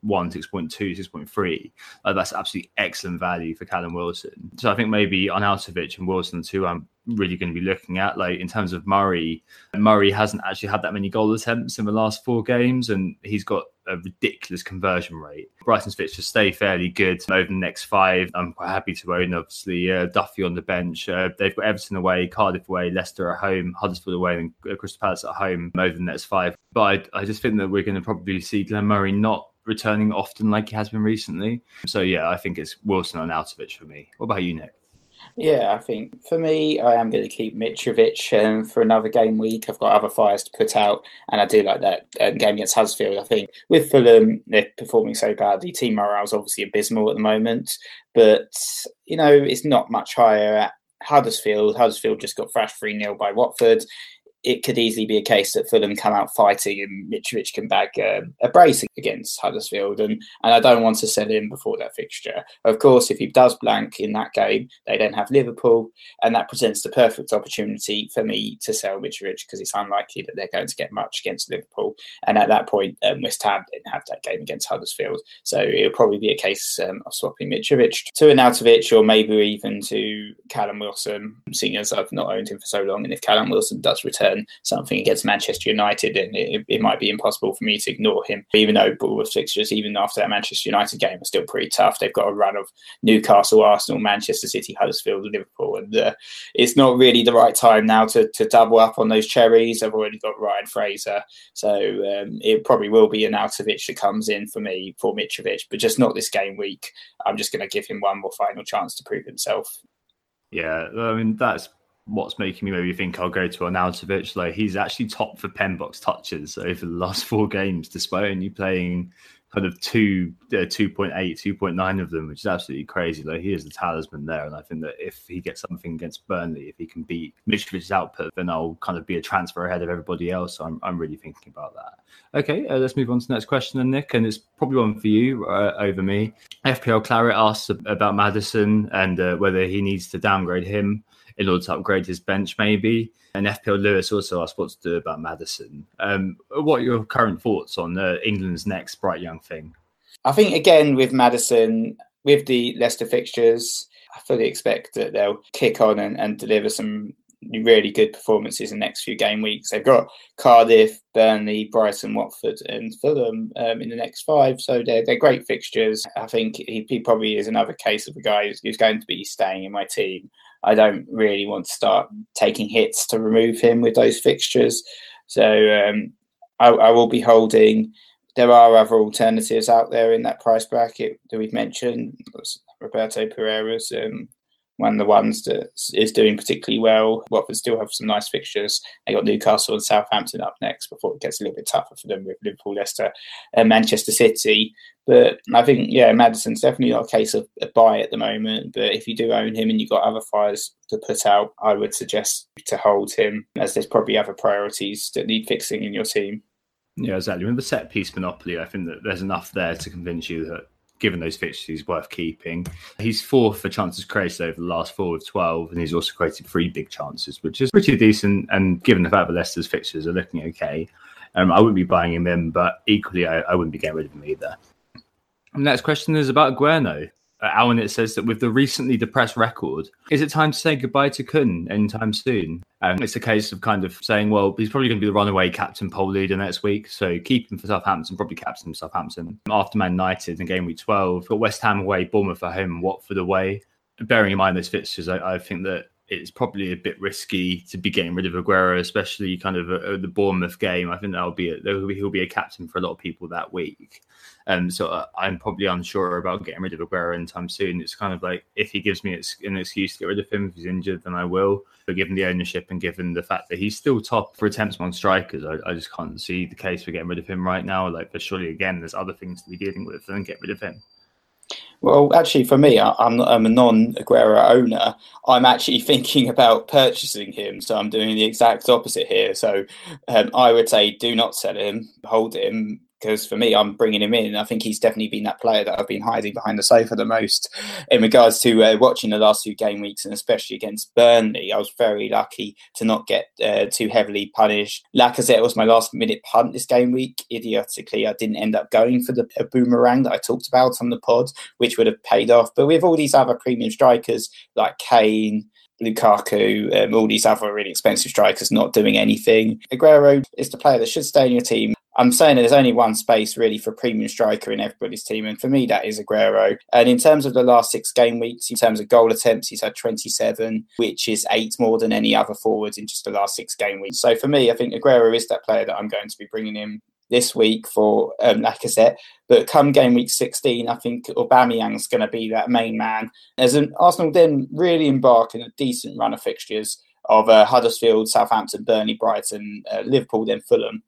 6.1 6.2 6.3 uh, that's absolutely excellent value for Callum Wilson so I think maybe on Arnautovic and Wilson too I'm really going to be looking at like in terms of Murray Murray hasn't actually had that many goal attempts in the last four games and he's got a ridiculous conversion rate. Brighton's fixtures stay fairly good over the next five. I'm quite happy to own, obviously, uh, Duffy on the bench. Uh, they've got Everton away, Cardiff away, Leicester at home, Huddersfield away, and Crystal Palace at home over the next five. But I, I just think that we're going to probably see Glenn Murray not returning often like he has been recently. So, yeah, I think it's Wilson and Arnautovic for me. What about you, Nick? Yeah, I think for me, I am going to keep Mitrovic um, for another game week. I've got other fires to put out, and I do like that um, game against Huddersfield. I think with Fulham, they're performing so badly. Team morale is obviously abysmal at the moment, but you know it's not much higher at Huddersfield. Huddersfield just got thrashed 3 0 by Watford it could easily be a case that Fulham come out fighting and Mitrovic can bag um, a brace against Huddersfield. And, and I don't want to sell him before that fixture. Of course, if he does blank in that game, they then have Liverpool, and that presents the perfect opportunity for me to sell Mitrovic because it's unlikely that they're going to get much against Liverpool. And at that point, um, West Ham didn't have that game against Huddersfield. So it'll probably be a case um, of swapping Mitrovic to Arnautovic or maybe even to Callum Wilson, seeing as I've not owned him for so long. And if Callum Wilson does return, something against Manchester United, and it, it, might be impossible for me to ignore him. Even though Bournemouth fixtures, even after that Manchester United game, are still pretty tough. They've got a run of Newcastle, Arsenal, Manchester City, Huddersfield, Liverpool, and uh, it's not really the right time now to, to double up on those cherries. I've already got Ryan Fraser, so um, it probably will be Arnautovic that comes in for me for Mitrovic, but just not this game week. I'm just going to give him one more final chance to prove himself. Yeah, I mean that's what's making me maybe think I'll go to Arnautovic. Like he's actually top for pen box touches over the last four games, despite only playing kind of two, uh, 2.8, 2.9 of them, which is absolutely crazy. Like he is the talisman there, and I think that if he gets something against Burnley, if he can beat Mitrovic's output, then I'll kind of be a transfer ahead of everybody else. So I'm, I'm really thinking about that. Okay, uh, let's move on to the next question, then, Nick, and it's probably one for you uh, over me. FPL Claret asks about Maddison and uh, whether he needs to downgrade him in order to upgrade his bench, maybe. And FPL Lewis also asked what to do about Maddison. Um, what are your current thoughts on uh, England's next bright young thing? I think again with Maddison, with the Leicester fixtures, I fully expect that they'll kick on and, and deliver some really good performances in the next few game weeks. They've got Cardiff, Burnley, Brighton, Watford, and Fulham um, in the next five. So they're, they're great fixtures. I think he, he probably is another case of a guy who's, who's, going to be staying in my team. I don't really want to start taking hits to remove him with those fixtures. So um, I, I, will be holding. There are other alternatives out there in that price bracket that we've mentioned. Roberto Pereyra's um, one of the ones that is doing particularly well. Watford still have some nice fixtures. They got Newcastle and Southampton up next before it gets a little bit tougher for them with Liverpool, Leicester, and Manchester City. But I think, yeah, Maddison's definitely not a case of a buy at the moment. But if you do own him and you've got other fires to put out, I would suggest to hold him as there's probably other priorities that need fixing in your team. Yeah, exactly. With the set piece monopoly, I think that there's enough there to convince you that given those fixtures, he's worth keeping. He's fourth for chances created over the last four with 12, and he's also created three big chances, which is pretty decent. And given the fact that Leicester's fixtures are looking okay, um, I wouldn't be buying him in, but equally, I, I wouldn't be getting rid of him either. Next question is about Aguero. Uh, Alan, it says that with the recently depressed record, is it time to say goodbye to Kun anytime soon? Um, it's a case of kind of saying, well, he's probably going to be the runaway captain pole leader next week. So keep him for Southampton, probably captain Southampton. After Man United in game week 12, got West Ham away, Bournemouth at home, Watford away. Bearing in mind those fixtures, I, I think that it's probably a bit risky to be getting rid of Aguero, especially kind of a, a, the Bournemouth game. I think that'll be, a, he'll be a captain for a lot of people that week. Um, so uh, I'm probably unsure about getting rid of Aguero anytime soon. It's kind of like if he gives me an excuse to get rid of him if he's injured, then I will. But given the ownership and given the fact that he's still top for attempts among strikers, I, I just can't see the case for getting rid of him right now. Like, but surely again, there's other things to be dealing with than get rid of him. Well, actually, for me, I'm, I'm a non Aguero owner. I'm actually thinking about purchasing him. So I'm doing the exact opposite here. So um, I would say do not sell him, hold him, because for me, I'm bringing him in. I think he's definitely been that player that I've been hiding behind the sofa the most in regards to uh, watching the last two game weeks and especially against Burnley. I was very lucky to not get uh, too heavily punished. Lacazette was my last minute punt this game week. Idiotically, I didn't end up going for the boomerang that I talked about on the pod, which would have paid off. But with all these other premium strikers like Kane, Lukaku, um, all these other really expensive strikers not doing anything. Aguero is the player that should stay in your team. I'm saying there's only one space really for a premium striker in everybody's team, and for me that is Aguero. And in terms of the last six game weeks, in terms of goal attempts, he's had 27, which is eight more than any other forwards in just the last six game weeks. So for me, I think Aguero is that player that I'm going to be bringing in this week for um, Lacazette. But come game week 16, I think Aubameyang's going to be that main man. As an Arsenal then really embark in a decent run of fixtures of uh, Huddersfield, Southampton, Burnley, Brighton, uh, Liverpool, then Fulham.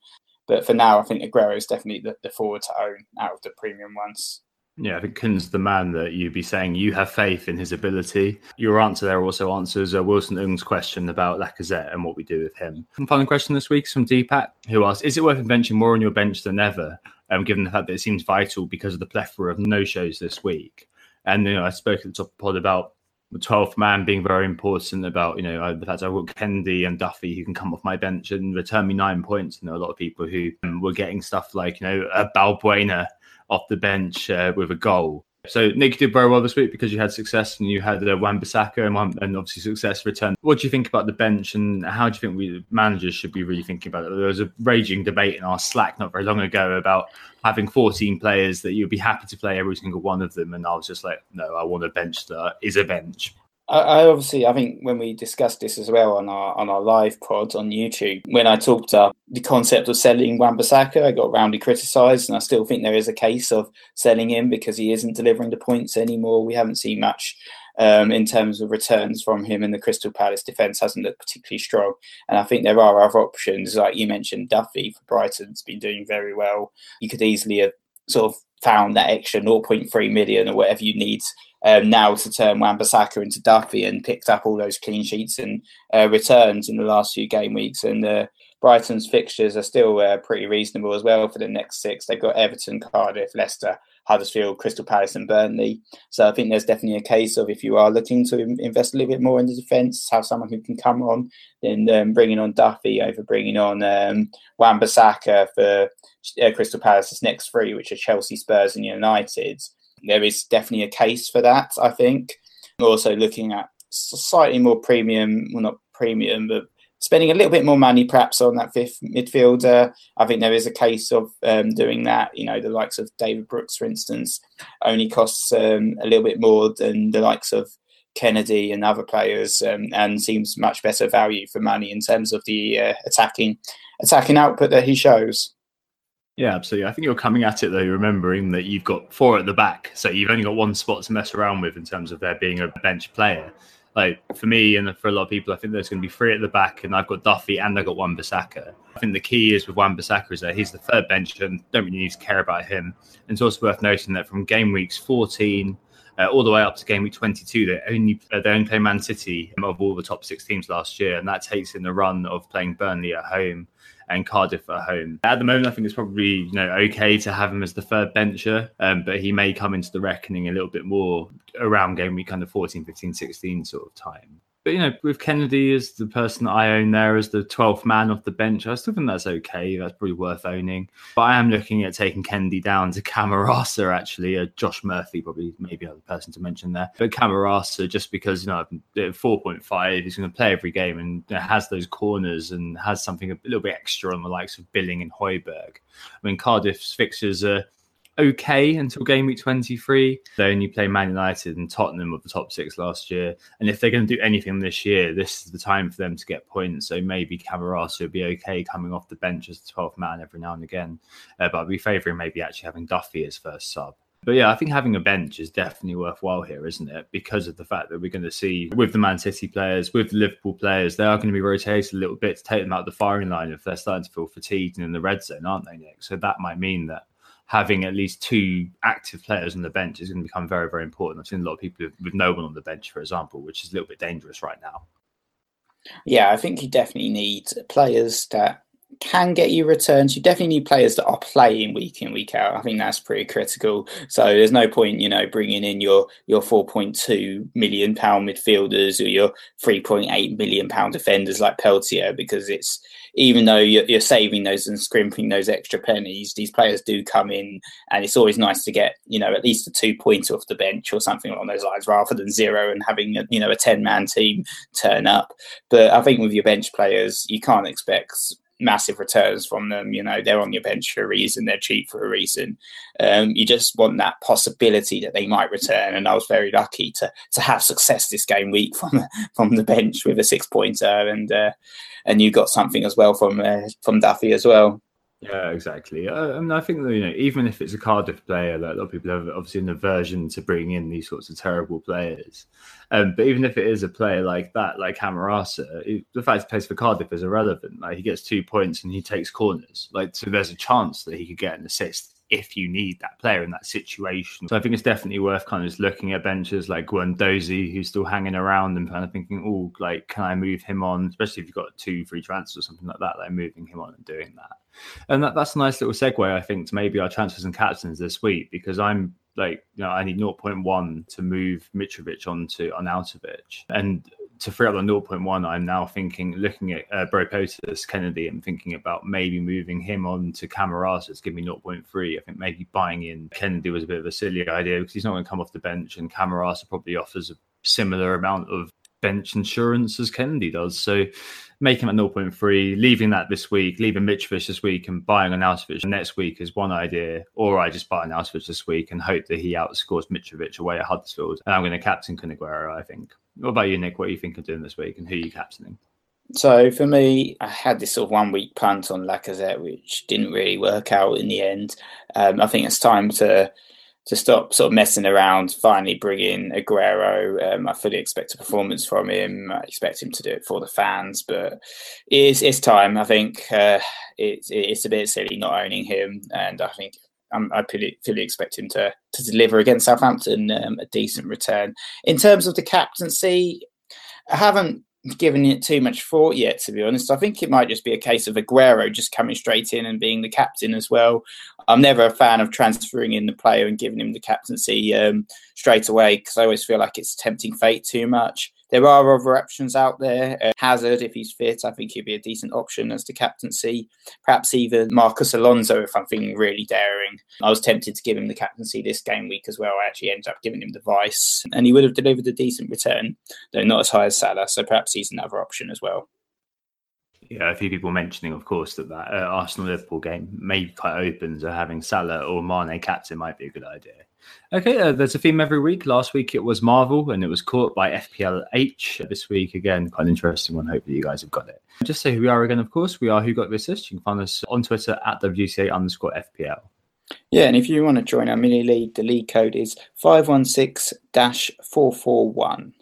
But for now, I think Aguero is definitely the, the forward to own out of the premium ones. Yeah, I think Kun's the man that you'd be saying you have faith in his ability. Your answer there also answers uh, Wilson Ung's question about Lacazette and what we do with him. And final question this week is from Deepak, who asks Is it worth inventing more on your bench than ever, um, given the fact that it seems vital because of the plethora of no shows this week? And you know, I spoke at the top of the pod about the 12th man being very important about, you know, the fact I've got Kennedy and Duffy who can come off my bench and return me nine points. You know, a lot of people who um, were getting stuff like, you know, a Balbuena off the bench uh, with a goal. So Nick did very well this week because you had success and you had uh, Wan-Bissaka and, and obviously success return. What do you think about the bench and how do you think we managers should be really thinking about it? There was a raging debate in our Slack not very long ago about having 14 players that you'd be happy to play every single one of them, and I was just like, no, I want a bench that is a bench. I, obviously, I think when we discussed this as well on our on our live pod on YouTube, when I talked up the concept of selling Wan-Bissaka, I got roundly criticised, and I still think there is a case of selling him because he isn't delivering the points anymore. We haven't seen much um, in terms of returns from him, and the Crystal Palace defence hasn't looked particularly strong. And I think there are other options, like you mentioned, Duffy for Brighton's been doing very well. You could easily have sort of found that extra 0.3 million or whatever you need um, now to turn Wan-Bissaka into Duffy and picked up all those clean sheets and uh, returns in the last few game weeks. And uh, Brighton's fixtures are still uh, pretty reasonable as well for the next six. They've got Everton, Cardiff, Leicester, Huddersfield, Crystal Palace, and Burnley. So I think there's definitely a case of if you are looking to invest a little bit more in the defence, have someone who can come on, then um, bringing on Duffy over bringing on um, Wan-Bissaka for uh, Crystal Palace's next three, which are Chelsea, Spurs, and United there is definitely a case for that. I think. Also looking at slightly more premium, well not premium, but spending a little bit more money perhaps on that fifth midfielder. I think there is a case of um, doing that. You know, the likes of David Brooks, for instance, only costs um, a little bit more than the likes of Kennedy and other players, um, and seems much better value for money in terms of the uh, attacking attacking output that he shows. Yeah, absolutely. I think you're coming at it though, remembering that you've got four at the back, so you've only got one spot to mess around with in terms of there being a bench player. Like for me and for a lot of people, I think there's going to be three at the back, and I've got Duffy and I've got Wan-Bissaka. I think the key is with Wan-Bissaka is that he's the third bench and don't really need to care about him. And it's also worth noting that from game weeks 14 uh, all the way up to game week 22, they only uh, they only play Man City of all the top six teams last year, and that takes in the run of playing Burnley at home and Cardiff at home. At the moment, I think it's probably you know okay to have him as the third bencher, um, but he may come into the reckoning a little bit more around game week kind of 14, 15, 16 sort of time. But you know, with Kennedy as the person that I own there as the 12th man off the bench, I still think that's okay. That's probably worth owning. But I am looking at taking Kennedy down to Camarasa, actually. Uh, Josh Murphy, probably maybe other person to mention there. But Camarasa, just because, you know, 4.5, he's going to play every game and has those corners and has something a little bit extra on the likes of Billing and Højbjerg. I mean, Cardiff's fixtures are okay until game week 23. They only play Man United and Tottenham of the top six last year. And if they're going to do anything this year, this is the time for them to get points. So maybe Camarasa would be okay coming off the bench as the 12th man every now and again. Uh, but I'd be favouring maybe actually having Duffy as first sub. But yeah, I think having a bench is definitely worthwhile here, isn't it? Because of the fact that we're going to see with the Man City players, with the Liverpool players, they are going to be rotated a little bit to take them out of the firing line if they're starting to feel fatigued and in the red zone, aren't they, Nick? So that might mean that having at least two active players on the bench is going to become very, very important. I've seen a lot of people with no one on the bench, for example, which is a little bit dangerous right now. Yeah, I think you definitely need players that can get you returns. You definitely need players that are playing week in week out. I think that's pretty critical. So there's no point, you know, bringing in your your 4.2 million pound midfielders or your 3.8 million pound defenders like Peltier because it's even though you're, you're, saving those and scrimping those extra pennies, these players do come in, and it's always nice to get you know at least a two pointer off the bench or something along those lines, rather than zero and having a, you know a ten man team turn up. But I think with your bench players, you can't expect massive returns from them. You know, they're on your bench for a reason, they're cheap for a reason. Um, you just want that possibility that they might return. And I was very lucky to to have success this game week from from the bench with a six pointer, and uh, and you got something as well from uh, from Duffy as well. Yeah, exactly. I, I, mean, I think that, you know, even if it's a Cardiff player, like a lot of people have obviously an aversion to bringing in these sorts of terrible players. Um, but even if it is a player like that, like Camarasa, the fact he plays for Cardiff is irrelevant. Like he gets two points and he takes corners. Like so, there's a chance that he could get an assist if you need that player in that situation. So I think it's definitely worth kind of just looking at benches like Guendouzi, who's still hanging around and kind of thinking, oh, like, can I move him on? Especially if you've got two free transfers or something like that, like moving him on and doing that. And that, that's a nice little segue, I think, to maybe our transfers and captains this week, because I'm like, you know, I need 0.1 to move Mitrovic onto Arnautovic. And to free up the 0.1, I'm now thinking, looking at uh, Bropotus Kennedy and thinking about maybe moving him on to Camarasa to give me 0.3. I think maybe buying in Kennedy was a bit of a silly idea because he's not going to come off the bench, and Camarasa probably offers a similar amount of bench insurance as Kennedy does. So making him at 0.3, leaving that this week, leaving Mitrovic this week and buying an Arnautovic next week is one idea. Or I just buy an Arnautovic this week and hope that he outscores Mitrovic away at Huddersfield. And I'm going to captain Kun I think. What about you, Nick? What do you think of doing this week and who are you captaining? So for me, I had this sort of one week punt on Lacazette, which didn't really work out in the end. Um, I think it's time to to stop sort of messing around. Finally, bring in Aguero. Um, I fully expect a performance from him. I expect him to do it for the fans, but it's it's time. I think uh, it's it's a bit silly not owning him, and I think I fully, fully expect him to to deliver against Southampton um, a decent return. In terms of the captaincy, I haven't given it too much thought yet, to be honest. I think it might just be a case of Aguero just coming straight in and being the captain as well. I'm never a fan of transferring in the player and giving him the captaincy um, straight away because I always feel like it's tempting fate too much. There are other options out there. Uh, Hazard, if he's fit, I think he'd be a decent option as the captaincy. Perhaps even Marcus Alonso, if I'm feeling really daring. I was tempted to give him the captaincy this game week as well. I actually ended up giving him the vice, and he would have delivered a decent return, though not as high as Salah. So perhaps he's another option as well yeah, a few people mentioning, of course, that that uh, Arsenal Liverpool game may be quite open, so having Salah or Mane captain might be a good idea. Okay, uh, there's a theme every week. Last week it was Marvel, and it was caught by FPLH. This week, again, quite an interesting one. Hopefully, you guys have got it. Just say who we are again, of course. We are Who Got the Assist. You can find us on Twitter at WCA underscore FPL. Yeah, and if you want to join our mini league, the league code is 516 441.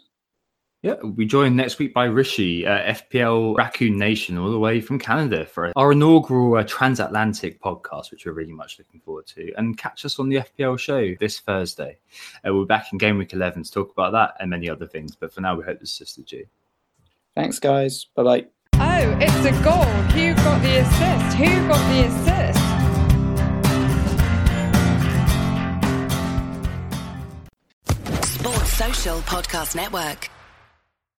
Yeah, we'll be joined next week by Rishi, uh, FPL Raccoon Nation, all the way from Canada for our inaugural uh, transatlantic podcast, which we're really much looking forward to. And catch us on the FPL show this Thursday. Uh, we're back in game week 11 to talk about that and many other things. But for now, we hope this assisted you. Thanks, guys. Bye bye. Oh, it's a goal. Who got the assist? Who got the assist? Sports Social Podcast Network.